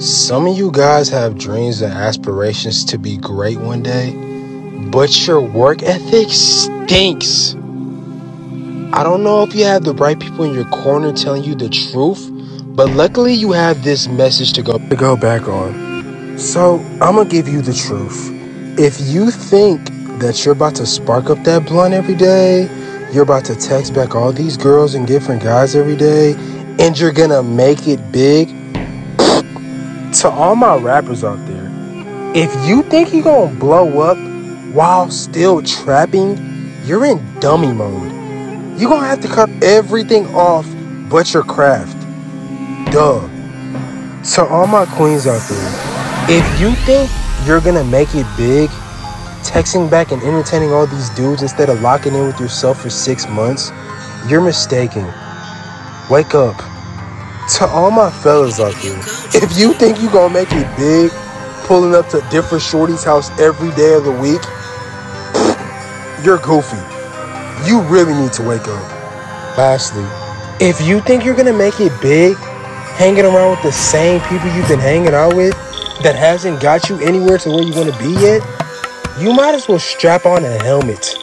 Some of you guys have dreams and aspirations to be great one day, but your work ethic stinks. I don't know if you have the right people in your corner telling you the truth, but luckily you have this message to go to go back on. So, I'm going to give you the truth. If you think that you're about to spark up that blunt every day, you're about to text back all these girls and different guys every day, and you're going to make it big, to all my rappers out there, if you think you're gonna blow up while still trapping, you're in dummy mode. You're gonna have to cut everything off but your craft. Duh. To all my queens out there, if you think you're gonna make it big, texting back and entertaining all these dudes instead of locking in with yourself for six months, you're mistaken. Wake up. To all my fellas out there, if you think you're gonna make it big, pulling up to different shorties' house every day of the week, you're goofy. You really need to wake up. Lastly, if you think you're gonna make it big, hanging around with the same people you've been hanging out with that hasn't got you anywhere to where you wanna be yet, you might as well strap on a helmet.